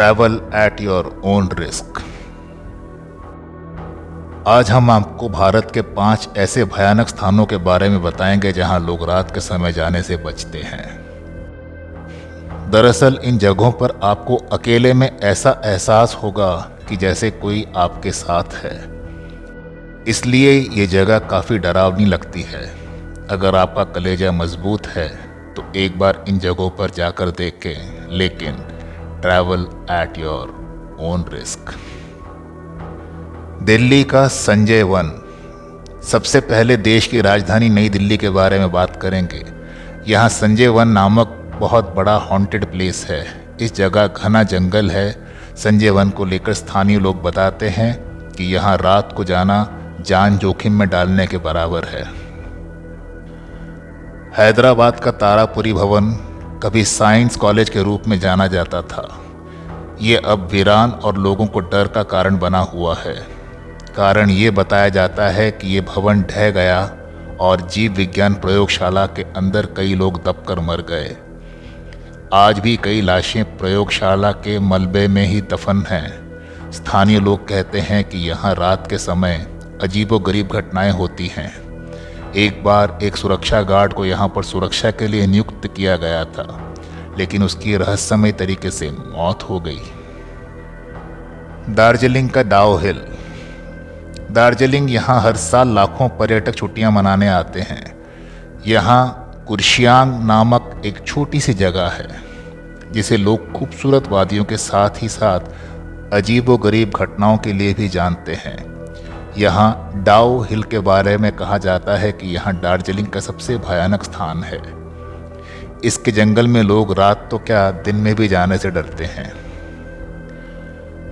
Travel at your own risk आज हम आपको भारत के पाँच ऐसे भयानक स्थानों के बारे में बताएँगे जहाँ लोग रात के समय जाने से बचते हैं। दरअसल इन जगहों पर आपको अकेले में ऐसा एहसास होगा कि जैसे कोई आपके साथ है। इसलिए ये जगह काफ़ी डरावनी लगती है। अगर आपका कलेजा मज़बूत है तो एक बार इन जगहों पर जाकर देखें, लेकिन travel at your own risk Delhi का संजय वन। सबसे पहले देश की राजधानी नई दिल्ली के बारे में बात करेंगे। यहाँ संजय वन नामक बहुत बड़ा हॉन्टेड प्लेस है। इस जगह घना जंगल है। संजय वन को लेकर स्थानीय लोग बताते हैं कि यहाँ रात को जाना जान जोखिम में डालने के बराबर है। हैदराबाद का तारापुरी भवन कभी साइंस कॉलेज के रूप में जाना जाता था। ये अब वीरान और लोगों को डर का कारण बना हुआ है। कारण ये बताया जाता है कि ये भवन ढह गया और जीव विज्ञान प्रयोगशाला के अंदर कई लोग दबकर मर गए। आज भी कई लाशें प्रयोगशाला के मलबे में ही दफन हैं। स्थानीय लोग कहते हैं कि यहाँ रात के समय अजीबो गरीब घटनाएँ होती हैं। एक बार एक सुरक्षा गार्ड को यहाँ पर सुरक्षा के लिए नियुक्त किया गया था, लेकिन उसकी रहस्यमय तरीके से मौत हो गई। दार्जिलिंग का डाओ हिल। दार्जिलिंग यहाँ हर साल लाखों पर्यटक छुट्टियाँ मनाने आते हैं। यहाँ कुर्शियांग नामक एक छोटी सी जगह है, जिसे लोग खूबसूरत वादियों के साथ ही साथ अजीब गरीब घटनाओं के लिए भी जानते हैं। यहाँ डाओ हिल के बारे में कहा जाता है कि यहाँ दार्जिलिंग का सबसे भयानक स्थान है। इसके जंगल में लोग रात तो क्या दिन में भी जाने से डरते हैं।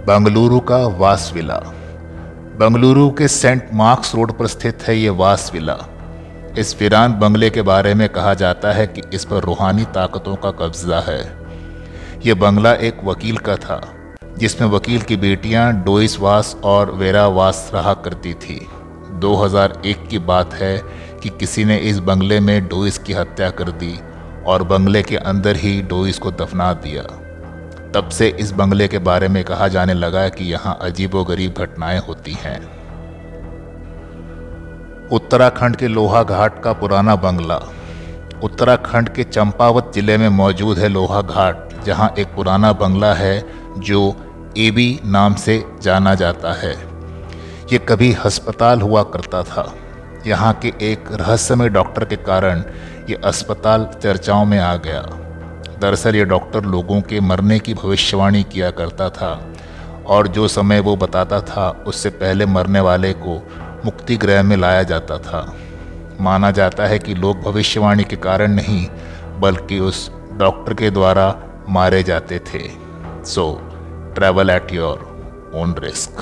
बंगलुरु का वास विला बंगलुरु के सेंट मार्क्स रोड पर स्थित है ये वास विला इस वीरान बंगले के बारे में कहा जाता है कि इस पर रूहानी ताकतों का कब्जा है। यह बंगला एक वकील का था। जिसमें वकील की बेटियाँ डोइस वास और वेरा वास रहा करती थी। 2001 की बात है कि किसी ने इस बंगले में डोइस की हत्या कर दी और बंगले के अंदर ही डोइस को दफना दिया। तब से इस बंगले के बारे में कहा जाने लगा कि यहाँ अजीबोगरीब घटनाएँ होती हैं। उत्तराखंड के लोहा घाट का पुराना बंगला। उत्तराखंड के चंपावत ज़िले में मौजूद है लोहा घाट जहाँ एक पुराना बंगला है जो एबी नाम से जाना जाता है। ये कभी अस्पताल हुआ करता था। यहाँ के एक रहस्यमय डॉक्टर के कारण ये अस्पताल चर्चाओं में आ गया। दरअसल ये डॉक्टर लोगों के मरने की भविष्यवाणी किया करता था और जो समय वो बताता था उससे पहले मरने वाले को मुक्ति ग्रह में लाया जाता था। माना जाता है कि लोग भविष्यवाणी के कारण नहीं बल्कि उस डॉक्टर के द्वारा मारे जाते थे। सो so, travel at your own risk.